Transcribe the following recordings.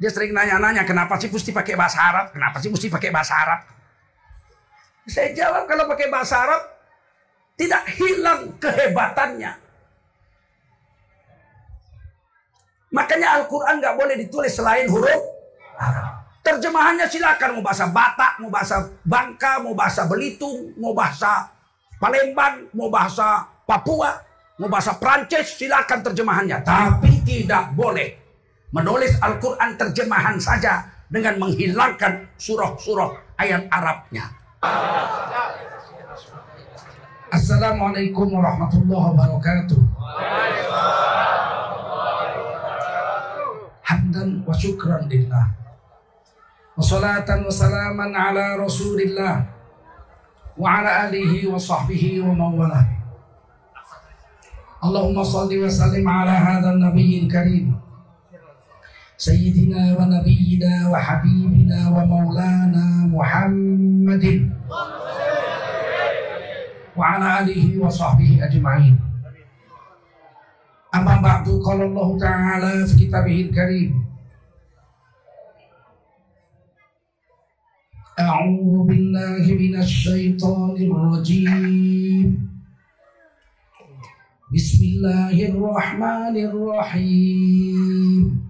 Dia sering nanya-nanya, kenapa sih mesti pakai bahasa Arab? Kenapa sih mesti pakai bahasa Arab? Saya jawab, kalau pakai bahasa Arab, tidak hilang kehebatannya. Makanya Al-Quran nggak boleh ditulis selain huruf Arab. Terjemahannya silakan mau bahasa Batak, mau bahasa Bangka, mau bahasa Belitung, mau bahasa Palembang, mau bahasa Papua, mau bahasa Prancis, silakan terjemahannya. Tapi tidak boleh menulis Al-Quran terjemahan saja dengan menghilangkan surah-surah ayat Arabnya. Assalamualaikum warahmatullahi wabarakatuh. Hamdan wa syukran lillah. Wassalatan wassalaman ala rasulillah. Wa ala alihi wa sahbihi wa mawalah. Allahumma salli wa sallim ala hadha nabiyil karim. سيدنا ونبينا وحبيبنا ومولانا محمد. وعلى آله وصحبه أجمعين. أما بعد قال الله تعالى في كتابه الكريم أعوذ بالله من الشيطان الرجيم. بسم الله الرحمن الرحيم.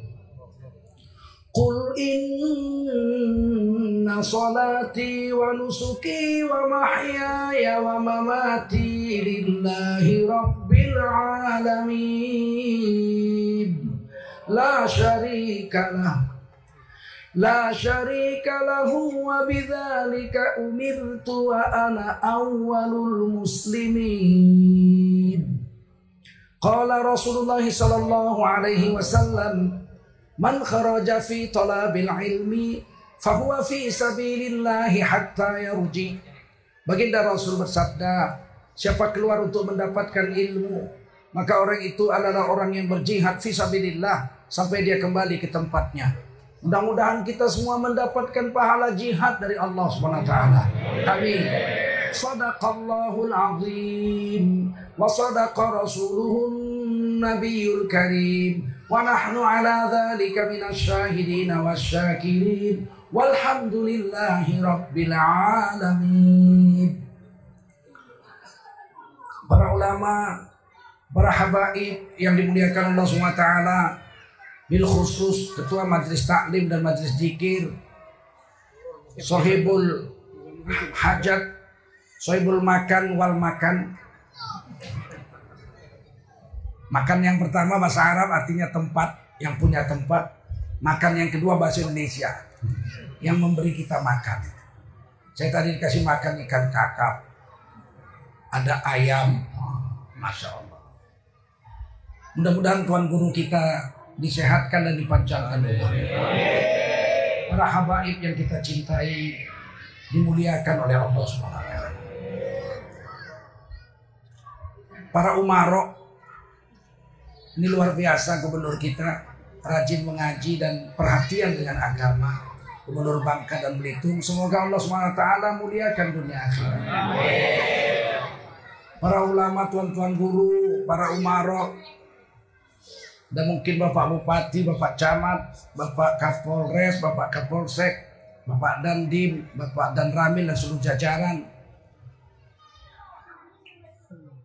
قل إن صلاتي ونسكي ومحياي ومماتي لله رب العالمين. لا شريك له لا شريك له وبذلك أمرت وأنا أول المسلمين. قال رسول الله صلى الله عليه وسلم Man kharaja fi talabil ilmi fahuwa fi sabilillahi hatta yarji. Baginda Rasul bersabda, siapa keluar untuk mendapatkan ilmu, maka orang itu adalah orang yang berjihad fi sabilillah sampai dia kembali ke tempatnya. Mudah-mudahan kita semua mendapatkan pahala jihad dari Allah Subhanahu wa taala. Amin. Sadaqallahul azim wa sadaqa rasuluhun nabiyul karim. ونحن على ذلك من الشاهدين والشاكرين والحمد لله رب العالمين Para ulama, para habaib yang dimuliakan Allah SWT Bil khusus Ketua Majelis Taklim dan Majelis Zikir Sohibul Hajat Sohibul Makan Wal Makan Makan yang pertama bahasa Arab artinya tempat, yang punya tempat. Makan yang kedua bahasa Indonesia, yang memberi kita makan. Saya tadi dikasih makan ikan kakap, ada ayam, masya Allah. Mudah-mudahan Tuhan Guru kita disehatkan dan dipanjangkan umurnya. Para habaib yang kita cintai dimuliakan oleh Allah SWT. Para umarok ini luar biasa gubernur kita rajin mengaji dan perhatian dengan agama. Gubernur Bangka dan Belitung. Semoga Allah SWT muliakan dunia akhirat. Para ulama, tuan-tuan guru, para umaro, dan mungkin Bapak Bupati, Bapak Camat, Bapak Kapolres, Bapak Kapolsek, Bapak Dandim, Bapak Dan Ramil dan seluruh jajaran.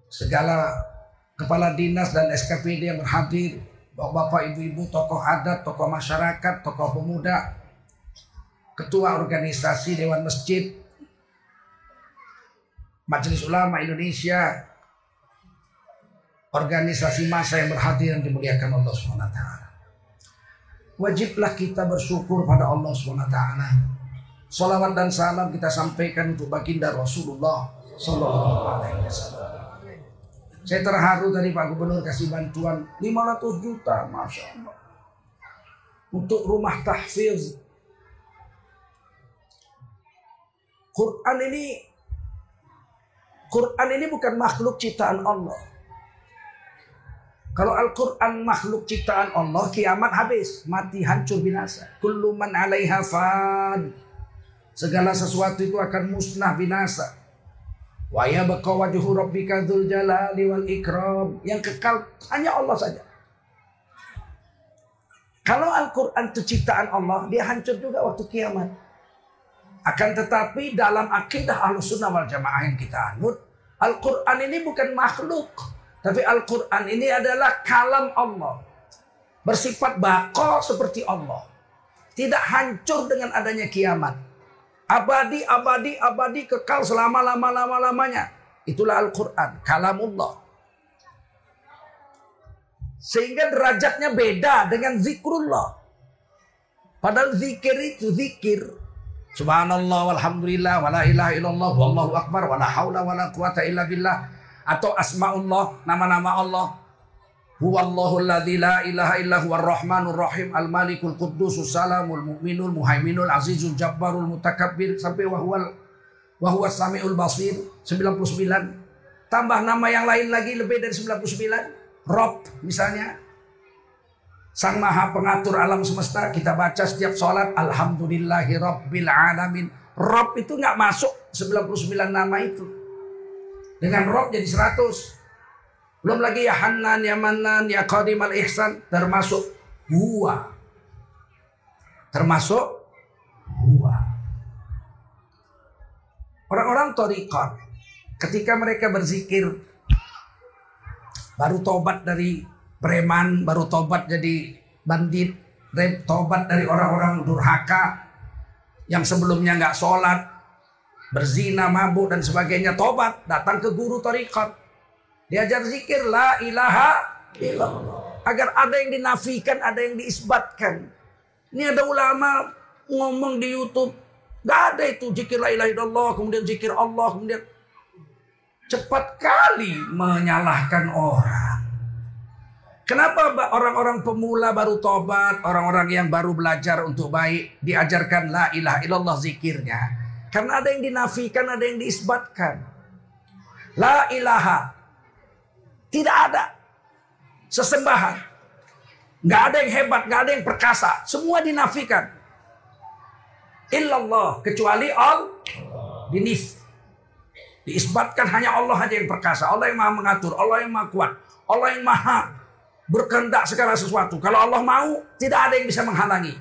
Segala kepala dinas dan SKPD yang berhadir, bapak ibu-ibu, tokoh adat, tokoh masyarakat, tokoh pemuda, ketua organisasi Dewan Masjid, Majelis Ulama Indonesia, organisasi masa yang berhadir yang dimuliakan Allah SWT. Wajiblah kita bersyukur pada Allah SWT. Salawat dan salam kita sampaikan untuk baginda Rasulullah Sallallahu Alaihi Wasallam. Saya terharu tadi Pak Gubernur kasih bantuan 500 juta, Masya Allah. Untuk rumah tahfiz. Quran ini Quran ini bukan makhluk ciptaan Allah. Kalau Al-Quran makhluk ciptaan Allah, kiamat habis, mati hancur binasa. Kullu man alaiha fan. Segala sesuatu itu akan musnah binasa. Wa yabqa wajhu rabbika dzul jalali wal ikram. Yang kekal hanya Allah saja. Kalau Al-Quran itu ciptaan Allah, dia hancur juga waktu kiamat. Akan tetapi dalam akidah Ahlussunnah wal Jamaah yang kita anut, Al-Quran ini bukan makhluk. Tapi Al-Quran ini adalah kalam Allah. Bersifat bako seperti Allah. Tidak hancur dengan adanya kiamat. Abadi, abadi, abadi, kekal selama-lama-lama-lamanya. Itulah Al-Quran, kalamullah. Sehingga derajatnya beda dengan zikrullah. Padahal zikir itu zikir. Subhanallah walhamdulillah wala ilaha illallah wallahu akbar wala haula wala quwata illa billah atau asmaullah nama-nama Allah huwallahu alladzi la ilaha illa huwar rahmanur rahim al malikul quddusus salamul mu'minul muhaiminul azizul jabbarul mutakabbir sampai wahwal wahwas samiul basir 99 tambah nama yang lain lagi lebih dari 99 Rob misalnya. Sang Maha Pengatur alam semesta kita baca setiap sholat Alhamdulillahi Rabbil Alamin. Rob itu nggak masuk 99 nama itu. Dengan Rob jadi 100. Belum lagi ya Hanan, ya Manan, ya Qadim al-Ihsan. Termasuk Huwa. Termasuk Huwa. Orang-orang Torikot. Ketika mereka berzikir. Baru tobat dari preman. Baru tobat jadi bandit. Tobat dari orang-orang durhaka. Yang sebelumnya nggak sholat berzina, mabuk dan sebagainya, tobat, datang ke guru tarikat. Diajar zikir la ilaha illallah. Agar ada yang dinafikan, ada yang diisbatkan. Ini ada ulama ngomong di YouTube, gak ada itu zikir la ilaha illallah, kemudian zikir Allah, kemudian cepat kali menyalahkan orang. Kenapa orang-orang pemula baru tobat, orang-orang yang baru belajar untuk baik, diajarkan la ilaha illallah zikirnya. Karena ada yang dinafikan, ada yang diisbatkan. La ilaha. Tidak ada. Sesembahan. Gak ada yang hebat, gak ada yang perkasa. Semua dinafikan. Illallah. Kecuali Allah. Dinif. Diisbatkan hanya Allah saja yang perkasa. Allah yang maha mengatur. Allah yang maha kuat. Allah yang maha berkehendak segala sesuatu. Kalau Allah mau, tidak ada yang bisa menghalangi.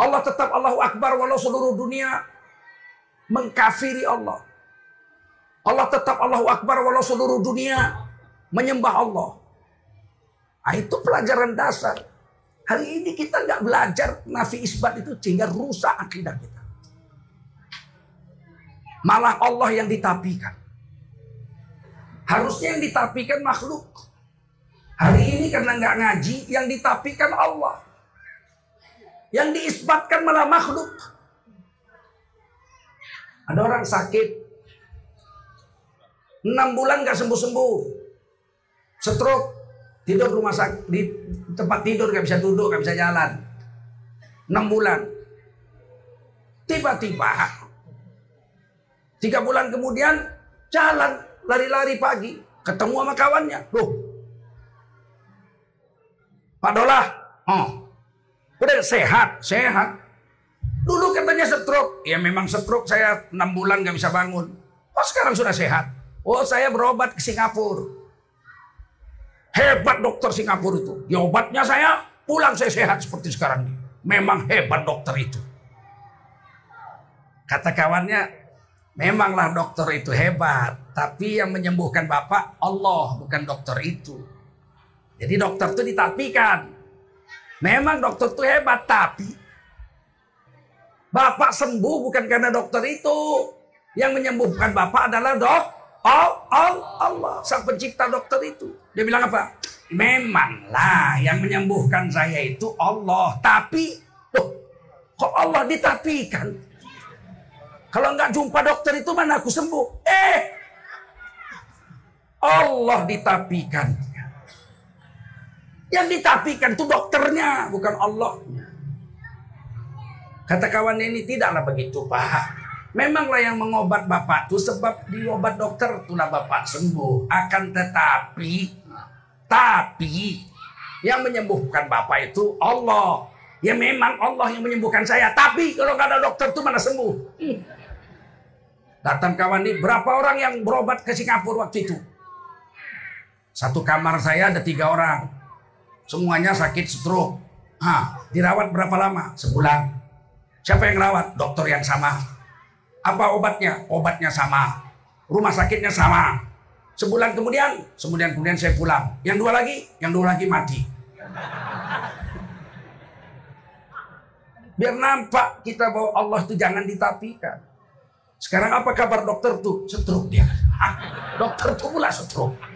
Allah tetap Allahu Akbar walau seluruh dunia mengkafiri Allah. Allah tetap Allahu Akbar walau seluruh dunia menyembah Allah. Nah, itu pelajaran dasar. Hari ini kita nggak belajar nafi isbat itu sehingga rusak akidah kita. Malah Allah yang ditapikan. Harusnya yang ditapikan makhluk. Hari ini karena nggak ngaji, yang ditapikan Allah. Yang diisbatkan malah makhluk. Ada orang sakit. Enam bulan gak sembuh-sembuh. Stroke. Tidur rumah sakit. Di tempat tidur gak bisa duduk, gak bisa jalan. Enam bulan. Tiba-tiba. Tiga bulan kemudian jalan. Lari-lari pagi. Ketemu sama kawannya. Loh. Pak Dolah. Oh. Udah sehat. Sehat. Dulu katanya stroke. Ya memang stroke saya 6 bulan gak bisa bangun. Oh sekarang sudah sehat. Oh saya berobat ke Singapura. Hebat dokter Singapura itu. Ya obatnya saya pulang saya sehat seperti sekarang ini. Memang hebat dokter itu. Kata kawannya, memanglah dokter itu hebat. Tapi yang menyembuhkan bapak Allah bukan dokter itu. Jadi dokter itu ditapikan. Memang dokter itu hebat tapi Bapak sembuh bukan karena dokter itu. Yang menyembuhkan Bapak adalah dok. Allah, sang pencipta dokter itu. Dia bilang apa? Memanglah yang menyembuhkan saya itu Allah. Tapi, loh, kok Allah ditapikan? Kalau nggak jumpa dokter itu mana aku sembuh? Eh, Allah ditapikan. Yang ditapikan itu dokternya, bukan Allahnya. Kata kawannya ini tidaklah begitu Pak. Memanglah yang mengobat bapak itu sebab di obat dokter itulah bapak sembuh. Akan tetapi, tapi yang menyembuhkan bapak itu Allah. Ya memang Allah yang menyembuhkan saya. Tapi kalau nggak ada dokter itu mana sembuh? Hmm. Datang kawan ini berapa orang yang berobat ke Singapura waktu itu? Satu kamar saya ada tiga orang. Semuanya sakit stroke. Hah, dirawat berapa lama? Sebulan. Siapa yang rawat? Dokter yang sama. Apa obatnya? Obatnya sama. Rumah sakitnya sama. Sebulan kemudian, sebulan kemudian saya pulang. Yang dua lagi, yang dua lagi mati. Biar nampak kita bahwa Allah itu jangan ditapikan. Sekarang apa kabar dokter tuh? Stroke dia. Hah? Dokter tuh pula stroke.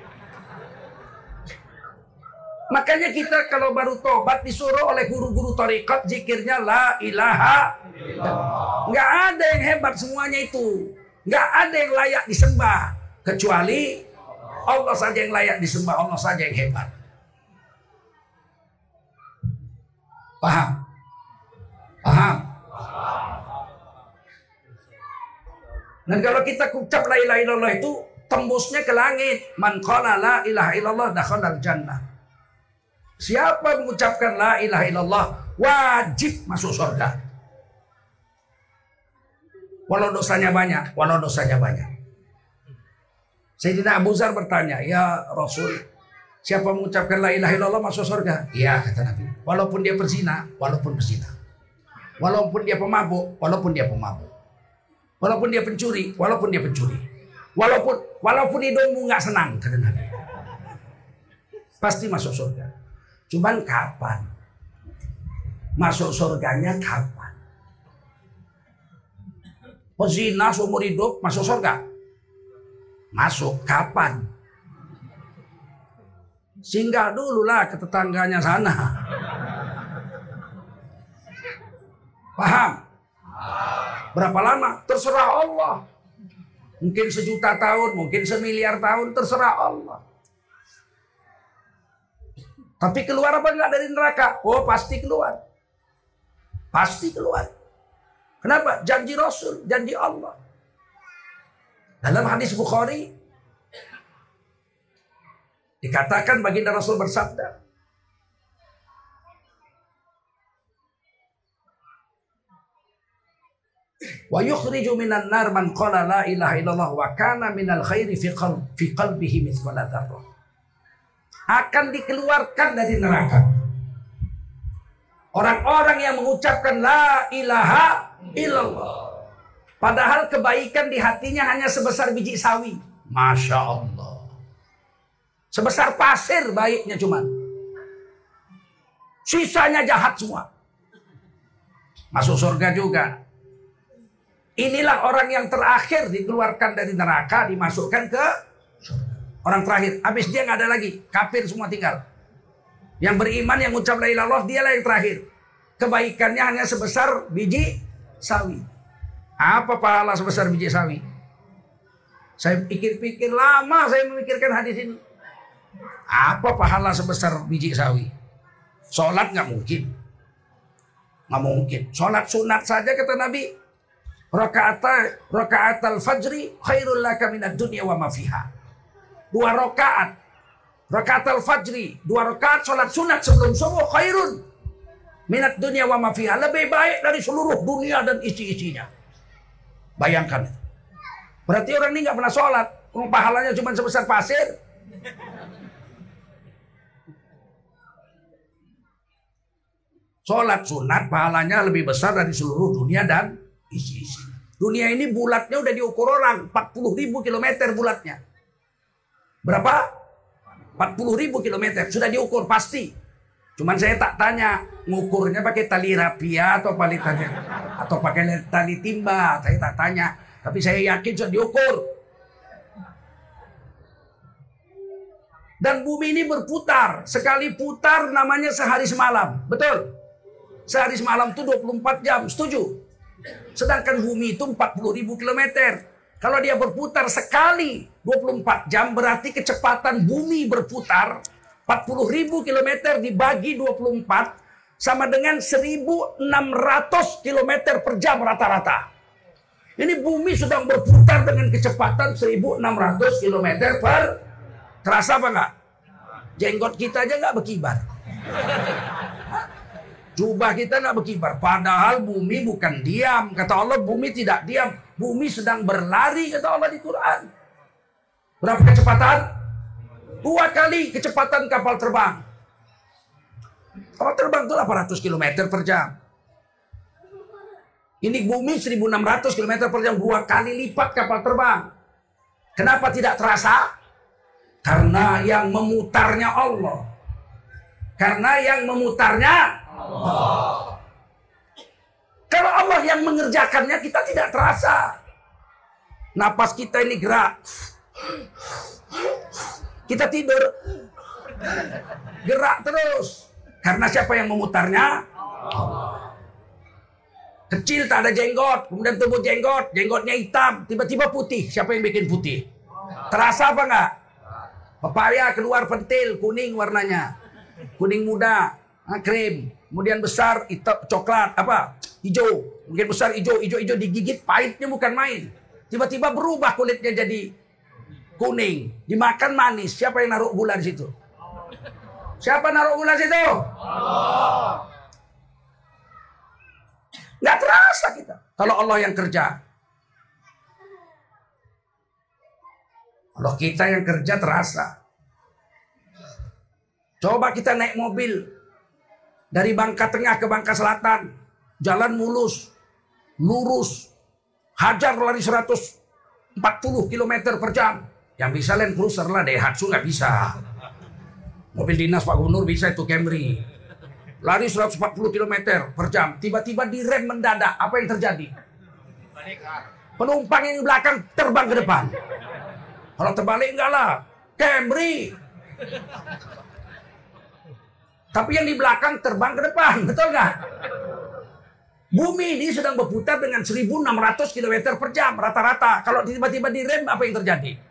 Makanya kita kalau baru tobat disuruh oleh guru-guru tarikat zikirnya la ilaha Nggak ada yang hebat semuanya itu. Nggak ada yang layak disembah kecuali Allah saja yang layak disembah, Allah saja yang hebat. Paham? Paham? Dan kalau kita ucap la ilaha illallah itu tembusnya ke langit. Man qala la ilaha illallah dakhala jannah. Siapa mengucapkan la ilaha illallah wajib masuk surga. Walau dosanya banyak, walau dosanya banyak. Sayyidina Abu Zar bertanya, "Ya Rasul, siapa mengucapkan la ilaha illallah masuk surga?" Iya, kata Nabi. Walaupun dia berzina, walaupun berzina. Walaupun dia pemabuk, walaupun dia pemabuk. Walaupun dia pencuri, walaupun dia pencuri. Walaupun walaupun hidungmu nggak senang, kata Nabi. Pasti masuk surga. Cuman kapan? Masuk surganya kapan? Pezina seumur hidup masuk surga? Masuk kapan? Singgah dulu lah ke tetangganya sana. Paham? Berapa lama? Terserah Allah. Mungkin sejuta tahun, mungkin semiliar tahun, terserah Allah. Tapi keluar apa enggak dari neraka? Oh pasti keluar. Pasti keluar. Kenapa? Janji Rasul, janji Allah. Dalam hadis Bukhari dikatakan baginda Rasul bersabda, wa yukhriju minan nar man qala la ilaha illallah wa kana minal khairi fi qalbi fi qalbihi mithqala dzarrah akan dikeluarkan dari neraka. Orang-orang yang mengucapkan la ilaha illallah. Padahal kebaikan di hatinya hanya sebesar biji sawi. Masya Allah. Sebesar pasir baiknya cuman. Sisanya jahat semua. Masuk surga juga. Inilah orang yang terakhir dikeluarkan dari neraka, dimasukkan ke Orang terakhir. Habis dia nggak ada lagi. Kafir semua tinggal. Yang beriman yang ucap la ilallah dialah yang terakhir. Kebaikannya hanya sebesar biji sawi. Apa pahala sebesar biji sawi? Saya pikir-pikir lama saya memikirkan hadis ini. Apa pahala sebesar biji sawi? Sholat nggak mungkin. Nggak mungkin. Sholat sunat saja kata Nabi. Rakaat rakaat al-fajri khairul laka minad dunya wa ma fiha dua rakaat. Rakaat al-fajri, dua rakaat sholat sunat sebelum subuh khairun. Minat dunia wa mafiha. Lebih baik dari seluruh dunia dan isi-isinya. Bayangkan. Berarti orang ini nggak pernah sholat. Pahalanya cuma sebesar pasir. Sholat sunat pahalanya lebih besar dari seluruh dunia dan isi-isi. Dunia ini bulatnya udah diukur orang. 40 ribu kilometer bulatnya. Berapa? 40 ribu kilometer. Sudah diukur pasti. Cuman saya tak tanya, ngukurnya pakai tali rapia atau pakai tali atau pakai tali timba. Saya tak tanya. Tapi saya yakin sudah diukur. Dan bumi ini berputar. Sekali putar namanya sehari semalam. Betul? Sehari semalam itu 24 jam. Setuju? Sedangkan bumi itu 40 ribu kilometer. Kalau dia berputar sekali 24 jam berarti kecepatan bumi berputar 40 ribu kilometer dibagi 24 sama dengan 1600 kilometer per jam rata-rata. Ini bumi sedang berputar dengan kecepatan 1600 km per terasa apa enggak? Jenggot kita aja nggak berkibar. Jubah kita nggak berkibar. Padahal bumi bukan diam. Kata Allah bumi tidak diam. Bumi sedang berlari kata Allah di Quran. Berapa kecepatan? Dua kali kecepatan kapal terbang. Kapal terbang itu 800 km per jam. Ini bumi 1600 km per jam. Dua kali lipat kapal terbang. Kenapa tidak terasa? Karena yang memutarnya Allah. Karena yang memutarnya Allah. Kalau Allah yang mengerjakannya kita tidak terasa. Napas kita ini gerak. Kita tidur. Gerak terus. Karena siapa yang memutarnya? Kecil tak ada jenggot, kemudian tumbuh jenggot, jenggotnya hitam, tiba-tiba putih. Siapa yang bikin putih? Terasa apa enggak? Pepaya keluar pentil, kuning warnanya. Kuning muda, ah, krim. Kemudian besar, hitam, coklat, apa? Hijau. Mungkin besar hijau, hijau-hijau digigit, pahitnya bukan main. Tiba-tiba berubah kulitnya jadi kuning. Dimakan manis. Siapa yang naruh gula di situ? Siapa naruh gula di situ? Nggak terasa kita. Kalau Allah yang kerja. Kalau kita yang kerja terasa. Coba kita naik mobil. Dari Bangka Tengah ke Bangka Selatan. Jalan mulus. Lurus. Hajar lari 140 km per jam. Yang bisa Land Cruiser lah, Daihatsu nggak bisa. Mobil dinas Pak Gubernur bisa itu Camry. Lari 140 km per jam. Tiba-tiba direm mendadak. Apa yang terjadi? Penumpang yang di belakang terbang ke depan. Kalau terbalik enggak lah. Camry. Tapi yang di belakang terbang ke depan. Betul nggak? Bumi ini sedang berputar dengan 1600 km per jam rata-rata. Kalau tiba-tiba direm apa yang terjadi?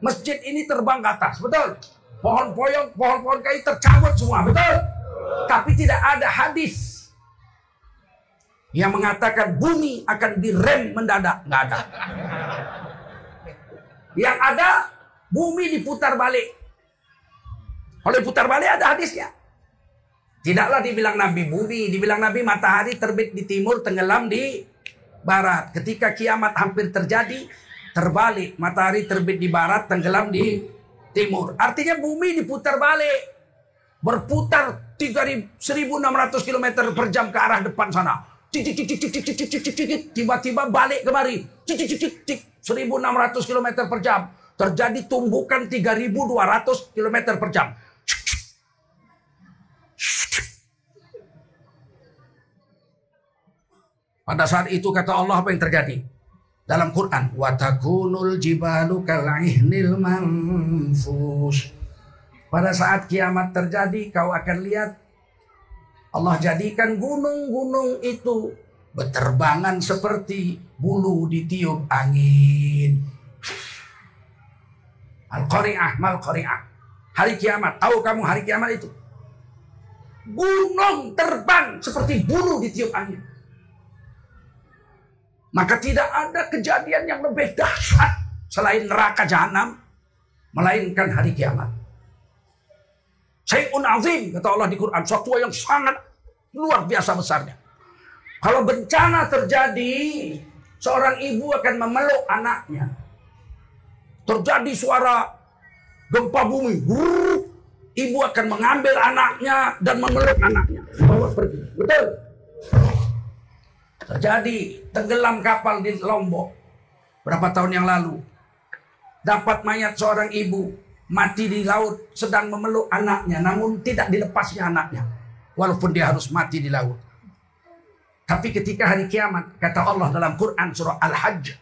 Masjid ini terbang ke atas. Betul? Pohon-pohon, pohon-pohon kayu tercabut semua, betul? Tapi tidak ada hadis yang mengatakan bumi akan direm mendadak, nggak ada. Yang ada bumi diputar balik. Kalau diputar balik ada hadisnya. Tidaklah dibilang Nabi bumi, dibilang Nabi matahari terbit di timur, tenggelam di barat. Ketika kiamat hampir terjadi, terbalik. Matahari terbit di barat, tenggelam di timur. Artinya bumi diputar balik. Berputar 1600 km per jam ke arah depan sana. Tiba-tiba balik kemari. 1600 km per jam. Terjadi tumbukan 3200 km per jam. Pada saat itu kata Allah apa yang terjadi? Dalam Quran watakunul jibalu kalaihnil manfus. Pada saat kiamat terjadi kau akan lihat Allah jadikan gunung-gunung itu berterbangan seperti bulu ditiup angin. Al-Qari'ah Mal-Qari'ah. Hari kiamat Tahu kamu hari kiamat itu? Gunung terbang seperti bulu ditiup angin maka tidak ada kejadian yang lebih dahsyat selain neraka jahanam melainkan hari kiamat. Sayyidun azim kata Allah di Quran, suatu yang sangat luar biasa besarnya. Kalau bencana terjadi, seorang ibu akan memeluk anaknya. Terjadi suara gempa bumi, ibu akan mengambil anaknya dan memeluk anaknya. Bawa pergi. Betul? Terjadi tenggelam kapal di Lombok berapa tahun yang lalu. Dapat mayat seorang ibu mati di laut sedang memeluk anaknya namun tidak dilepasnya anaknya walaupun dia harus mati di laut. Tapi ketika hari kiamat kata Allah dalam Quran surah Al-Hajj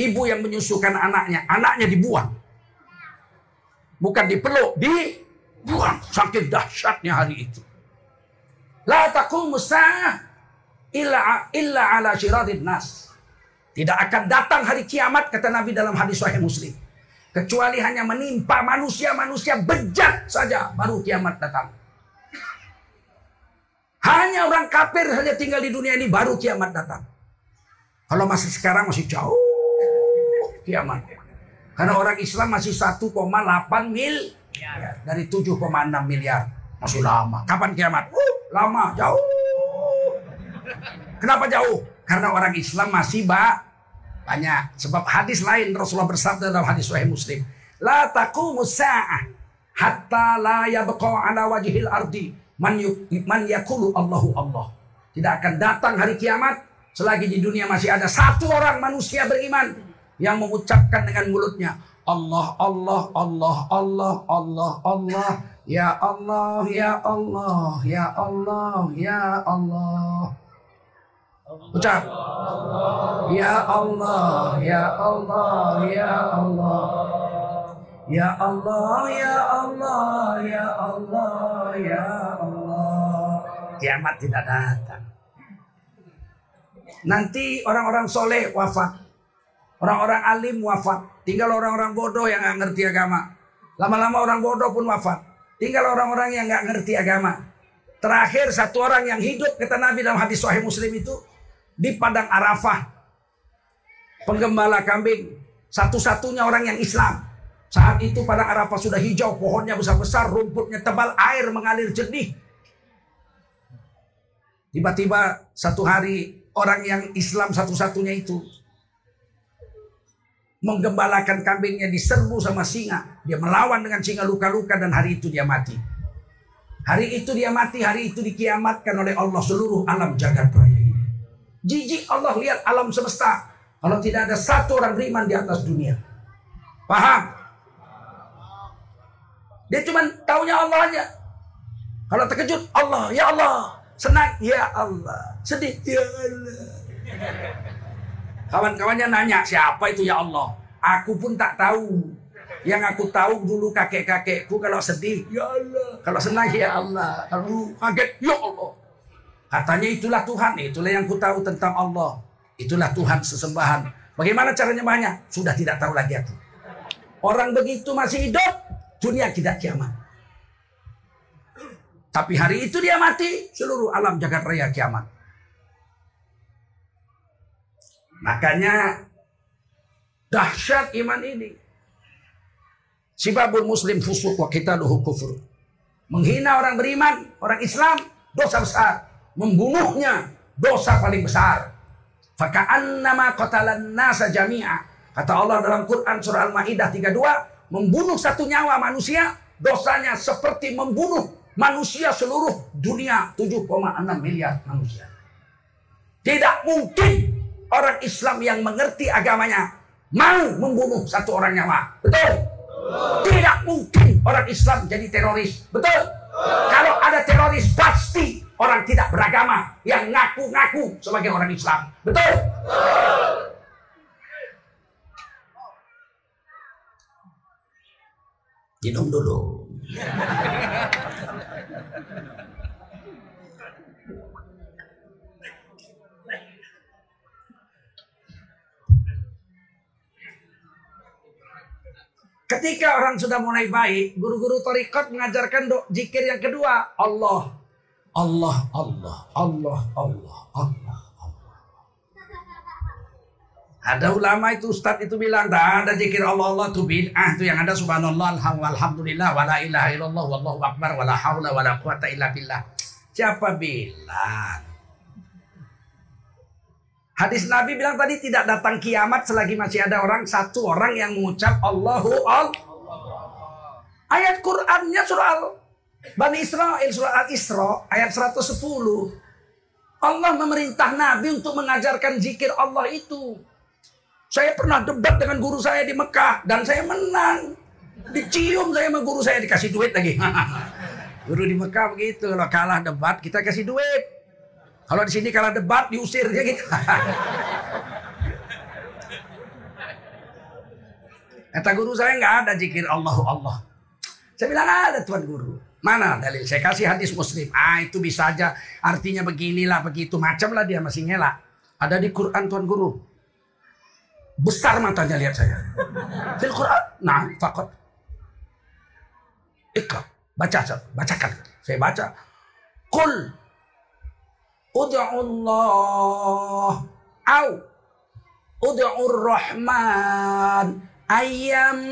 ibu yang menyusukan anaknya anaknya dibuang. Bukan dipeluk, dibuang. Saking dahsyatnya hari itu. La taqumu illa illa ala syiratin nas. Tidak akan datang hari kiamat kata Nabi dalam hadis sahih Muslim. Kecuali hanya menimpa manusia-manusia bejat saja baru kiamat datang. Hanya orang kafir saja tinggal di dunia ini baru kiamat datang. Kalau masih sekarang masih jauh kiamat. Karena orang Islam masih 1,8 mil dari 7,6 miliar. Masih lama. Kapan kiamat? Uh, lama, jauh. Kenapa jauh? Karena orang Islam masih ba banyak. Sebab hadis lain Rasulullah bersabda dalam hadis Sahih Muslim, "La taqumu sa'ah hatta la yabqa ala wajhil ardi man, man yakulu Allahu Allah." Tidak akan datang hari kiamat selagi di dunia masih ada satu orang manusia beriman yang mengucapkan dengan mulutnya Allah Allah Allah Allah Allah Allah ya Allah ya Allah ya Allah ya Allah ucap ya Allah ya Allah ya Allah ya Allah ya Allah ya Allah ya Allah kiamat tidak datang nanti orang-orang soleh wafat orang-orang alim wafat Tinggal orang-orang bodoh yang nggak ngerti agama. Lama-lama orang bodoh pun wafat. Tinggal orang-orang yang nggak ngerti agama. Terakhir satu orang yang hidup kata Nabi dalam hadis Sahih Muslim itu di padang Arafah. Penggembala kambing. Satu-satunya orang yang Islam. Saat itu padang Arafah sudah hijau, pohonnya besar-besar, rumputnya tebal, air mengalir jernih. Tiba-tiba satu hari orang yang Islam satu-satunya itu menggembalakan kambingnya diserbu sama singa. Dia melawan dengan singa luka-luka dan hari itu dia mati. Hari itu dia mati, hari itu dikiamatkan oleh Allah seluruh alam jagat raya. Jijik Allah lihat alam semesta. Kalau tidak ada satu orang beriman di atas dunia. Paham? Dia cuma taunya Allah aja. Kalau terkejut, Allah, ya Allah. Senang, ya Allah. Sedih, ya Allah. Kawan-kawannya nanya, siapa itu ya Allah? Aku pun tak tahu. Yang aku tahu dulu kakek-kakekku kalau sedih, ya Allah. Kalau senang, ya Allah. Kalau kaget, ya Allah. Katanya itulah Tuhan, itulah yang ku tahu tentang Allah. Itulah Tuhan sesembahan. Bagaimana caranya banyak? Sudah tidak tahu lagi aku. Orang begitu masih hidup, dunia tidak kiamat. Tapi hari itu dia mati, seluruh alam jagat raya kiamat. Makanya dahsyat iman ini. Sibabul muslim fusuk wa qitaluhu kufur. Menghina orang beriman, orang Islam, dosa besar. Membunuhnya, dosa paling besar. Faka'annama qatalan nasa jami'a. Kata Allah dalam Quran surah Al-Maidah 32, membunuh satu nyawa manusia, dosanya seperti membunuh manusia seluruh dunia 7,6 miliar manusia. Tidak mungkin orang Islam yang mengerti agamanya mau membunuh satu orang nyawa. Betul? Tidak mungkin orang Islam jadi teroris. Betul? Kalau ada teroris pasti orang tidak beragama yang ngaku-ngaku sebagai orang Islam. Betul? Minum dulu. Ketika orang sudah mulai baik, guru-guru torikot mengajarkan do, jikir yang kedua. Allah, Allah, Allah, Allah, Allah, Allah, Allah. Ada ulama itu Ustadz itu bilang, tak ada jikir Allah, Allah itu bid'ah. Itu yang ada subhanallah, alhamdulillah, wala ilaha illallah, wallahu akbar, wala hawla, wala quwata illa billah. Siapa bilang? Hadis Nabi bilang tadi tidak datang kiamat selagi masih ada orang satu orang yang mengucap Allahu Allah. Ayat Qur'annya surah Al Bani Israel surah Al-Isra ayat 110. Allah memerintah Nabi untuk mengajarkan zikir Allah itu. Saya pernah debat dengan guru saya di Mekah dan saya menang. Dicium saya sama guru saya dikasih duit lagi. guru di Mekah begitu kalau kalah debat kita kasih duit. Kalau di sini kalau debat diusir ya gitu. Kata guru saya nggak ada jikir Allahu Allah. Saya bilang ada tuan guru. Mana dalil? Saya kasih hadis muslim. Ah itu bisa aja artinya beginilah begitu macam lah dia masih ngelak. Ada di Quran tuan guru. Besar matanya lihat saya. Di Quran. Nah fakot. Ikra. Baca, bacakan. Saya baca. Kul Ud'ullah au Ud'ur Rahman Ayyam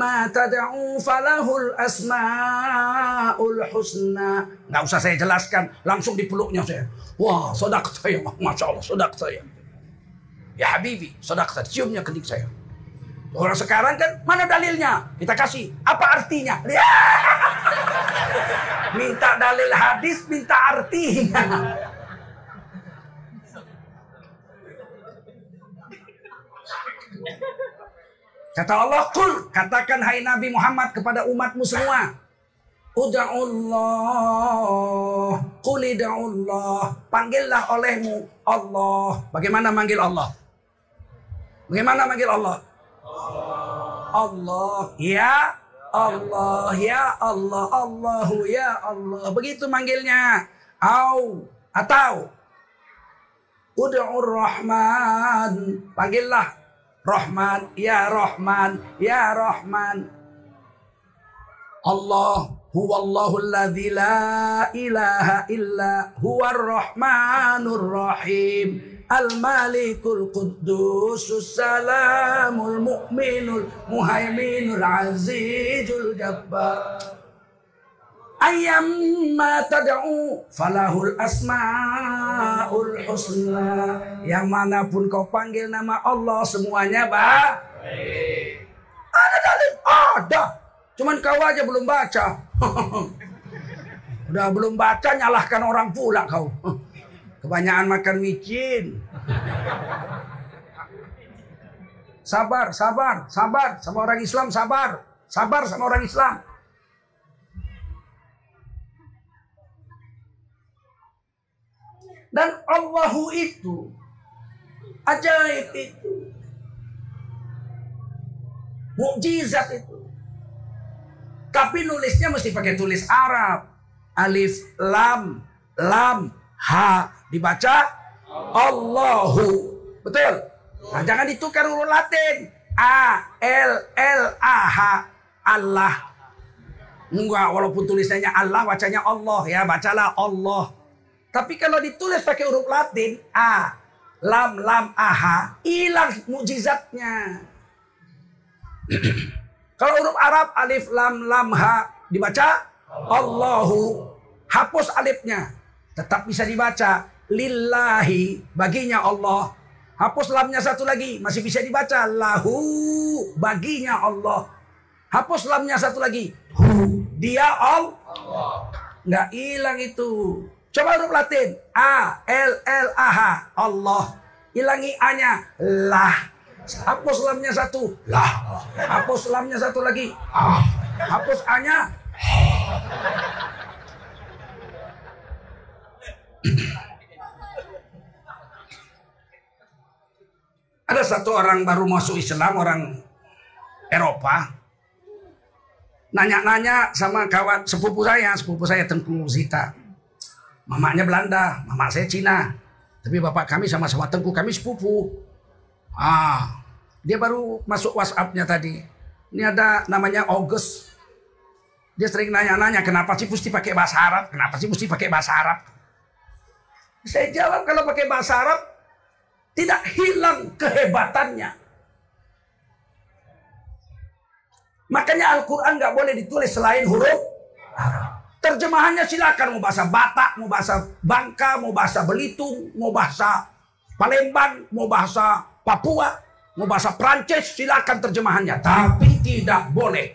ma tad'u falahul asmaul husna. Nggak usah saya jelaskan, langsung dipeluknya saya. Wah, sodak saya, Masya Allah, sodak saya. Ya Habibi, sodak saya, ciumnya kening saya. Orang sekarang kan, mana dalilnya? Kita kasih. Apa artinya? Ya. minta dalil hadis, minta artinya. Kata Allah, kul, katakan hai Nabi Muhammad kepada umatmu semua. Uda'ullah, kulida'ullah, panggillah olehmu Allah. Bagaimana manggil Allah? Bagaimana manggil Allah? Allah, ya Allah, ya Allah, Allahu, ya Allah. Begitu manggilnya. Au, atau Ud'ur Rahman. Panggillah Rahman, ya Rahman, ya Rahman. Allah huwallahu alladzi la ilaha illa huwar rahmanur rahim. Al-Malikul Quddusus Salamul Mu'minul Muhaiminul Azizul Jabbar Ayam ma tad'u falahul asmaul husna. Yang mana pun kau panggil nama Allah semuanya baik. Ada dalil? Ada. Cuman kau aja belum baca. Udah belum baca nyalahkan orang pula kau. Kebanyakan makan micin. Sabar, sabar, sabar sama orang Islam, sabar. Sabar sama orang Islam. Dan Allahu itu ajaib itu. Mukjizat itu. Tapi nulisnya mesti pakai tulis Arab. Alif, lam, lam, ha. Dibaca Allahu. Betul? Nah, jangan ditukar huruf Latin. A, L, L, A, H. Allah. Enggak, walaupun tulisannya Allah, bacanya Allah ya. Bacalah Allah. Tapi kalau ditulis pakai huruf Latin, A, lam, lam, aha, hilang mujizatnya. kalau huruf Arab, alif, lam, lam, ha, dibaca Allahu. Hapus alifnya. Tetap bisa dibaca. Lillahi, baginya Allah. Hapus lamnya satu lagi, masih bisa dibaca. Lahu, baginya Allah. Hapus lamnya satu lagi. Hu, dia Allah. Nggak hilang itu. Coba huruf Latin. A, L, L, A, H. Allah. Hilangi A-nya. Lah. Hapus lamnya satu. Lah. Hapus lamnya satu lagi. Ah. Hapus A-nya. Ada satu orang baru masuk Islam, orang Eropa. Nanya-nanya sama kawan sepupu saya, sepupu saya Tengku Zita. Mamanya Belanda, mama saya Cina. Tapi bapak kami sama-sama Tengku, kami sepupu. Ah, dia baru masuk WhatsAppnya tadi. Ini ada namanya August. Dia sering nanya-nanya, kenapa sih mesti pakai bahasa Arab? Kenapa sih mesti pakai bahasa Arab? Saya jawab kalau pakai bahasa Arab, tidak hilang kehebatannya. Makanya Al-Quran nggak boleh ditulis selain huruf Arab. Terjemahannya silakan mau bahasa Batak, mau bahasa Bangka, mau bahasa Belitung, mau bahasa Palembang, mau bahasa Papua, mau bahasa Prancis, silakan terjemahannya. Tapi tidak boleh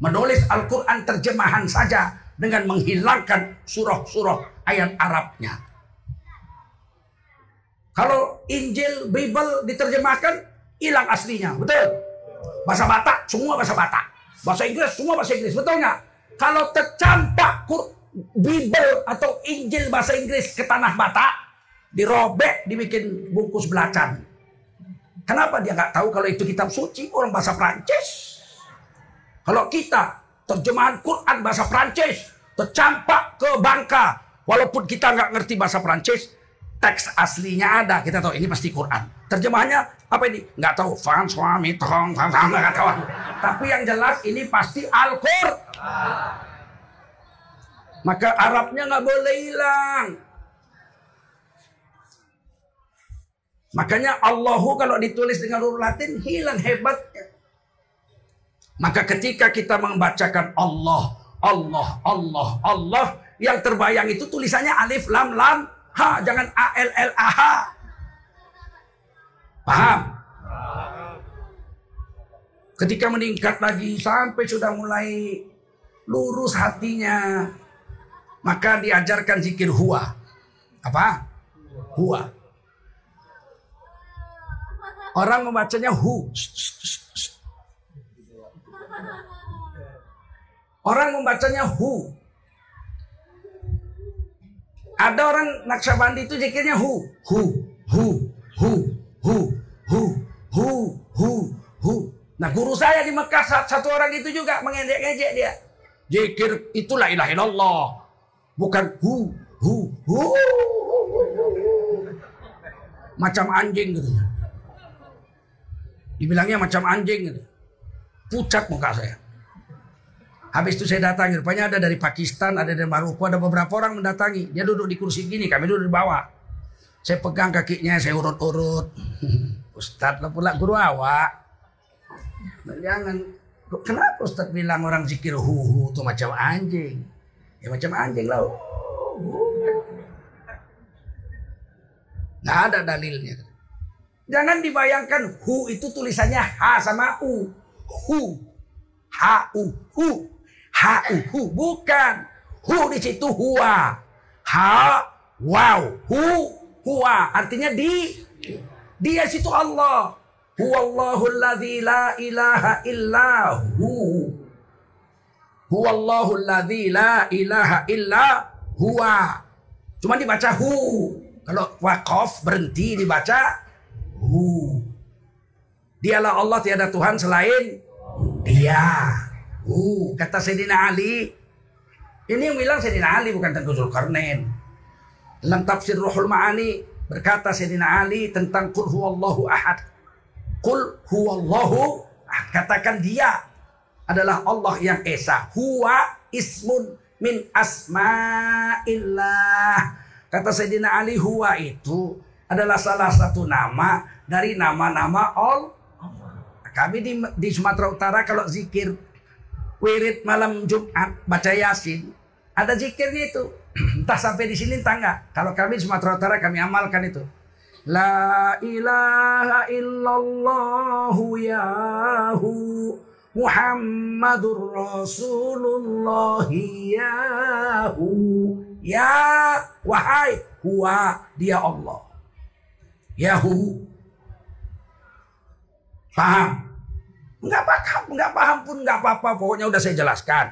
menulis Al-Quran terjemahan saja dengan menghilangkan surah-surah ayat Arabnya. Kalau Injil, Bible diterjemahkan, hilang aslinya. Betul? Bahasa Batak, semua bahasa Batak. Bahasa Inggris, semua bahasa Inggris. Betul nggak? Kalau tercampak Bible atau Injil bahasa Inggris ke tanah Batak, dirobek, dibikin bungkus belacan. Kenapa dia nggak tahu kalau itu kitab suci orang bahasa Prancis? Kalau kita terjemahan Quran bahasa Prancis tercampak ke Bangka, walaupun kita nggak ngerti bahasa Prancis, teks aslinya ada, kita tahu ini pasti Quran. Terjemahannya apa ini? Nggak tahu. Fan suami tong, nggak tahu. Tapi yang jelas ini pasti Al-Qur'an. Maka Arabnya nggak boleh hilang. Makanya Allahu kalau ditulis dengan huruf Latin hilang hebatnya. Maka ketika kita membacakan Allah, Allah, Allah, Allah, yang terbayang itu tulisannya alif lam lam ha, jangan a l l a h. Paham? Ketika meningkat lagi sampai sudah mulai lurus hatinya, maka diajarkan zikir huwa. Apa? Huwa. Orang membacanya hu. Orang membacanya hu. Ada orang Naksabandi itu zikirnya hu, hu, hu, hu, hu, hu, hu, hu, hu. Nah guru saya di Mekah satu orang itu juga mengejek-ngejek dia. Zikir itulah ilah illallah. Bukan hu, hu, hu. Macam anjing gitu. Dibilangnya macam anjing gitu. Pucat muka saya. Habis itu saya datangi. Rupanya ada dari Pakistan, ada dari Maroko, ada beberapa orang mendatangi. Dia duduk di kursi gini, kami duduk di bawah. Saya pegang kakinya, saya urut-urut. Ustadz lah pula guru awak. Nah, jangan. Kenapa Ustadz bilang orang zikir hu-hu itu macam anjing? Ya macam anjing lah. Nggak ada dalilnya. Jangan dibayangkan hu itu tulisannya h sama u. Hu. H u hu. Hu bukan. Hu di situ huwa. H wow. Hu huwa artinya di dia situ Allah. Huwallahu alladzi la ilaha illa hu. Huwallahu alladzi la ilaha illa huwa. Cuma dibaca hu. Kalau wakaf berhenti dibaca Hu. Dialah Allah tiada Tuhan selain dia. Hu. Kata Sayyidina Ali. Ini yang bilang Sayyidina Ali bukan Tengku Zulkarnain. Dalam tafsir Ruhul Ma'ani berkata Sayyidina Ali tentang Qul huwallahu ahad. Qul huwallahu ahad. Katakan dia adalah Allah yang esa. Huwa ismun min asma'illah. Kata Sayyidina Ali huwa itu adalah salah satu nama dari nama-nama Allah. Kami di, di Sumatera Utara kalau zikir wirid malam Jumat baca Yasin ada zikirnya itu. Entah sampai di sini entah enggak. Kalau kami di Sumatera Utara kami amalkan itu. La ilaha illallah yahu Muhammadur Rasulullah yahu Ya wahai huwa dia Allah Yahu. Paham? Enggak paham, enggak paham pun enggak apa-apa. Pokoknya udah saya jelaskan.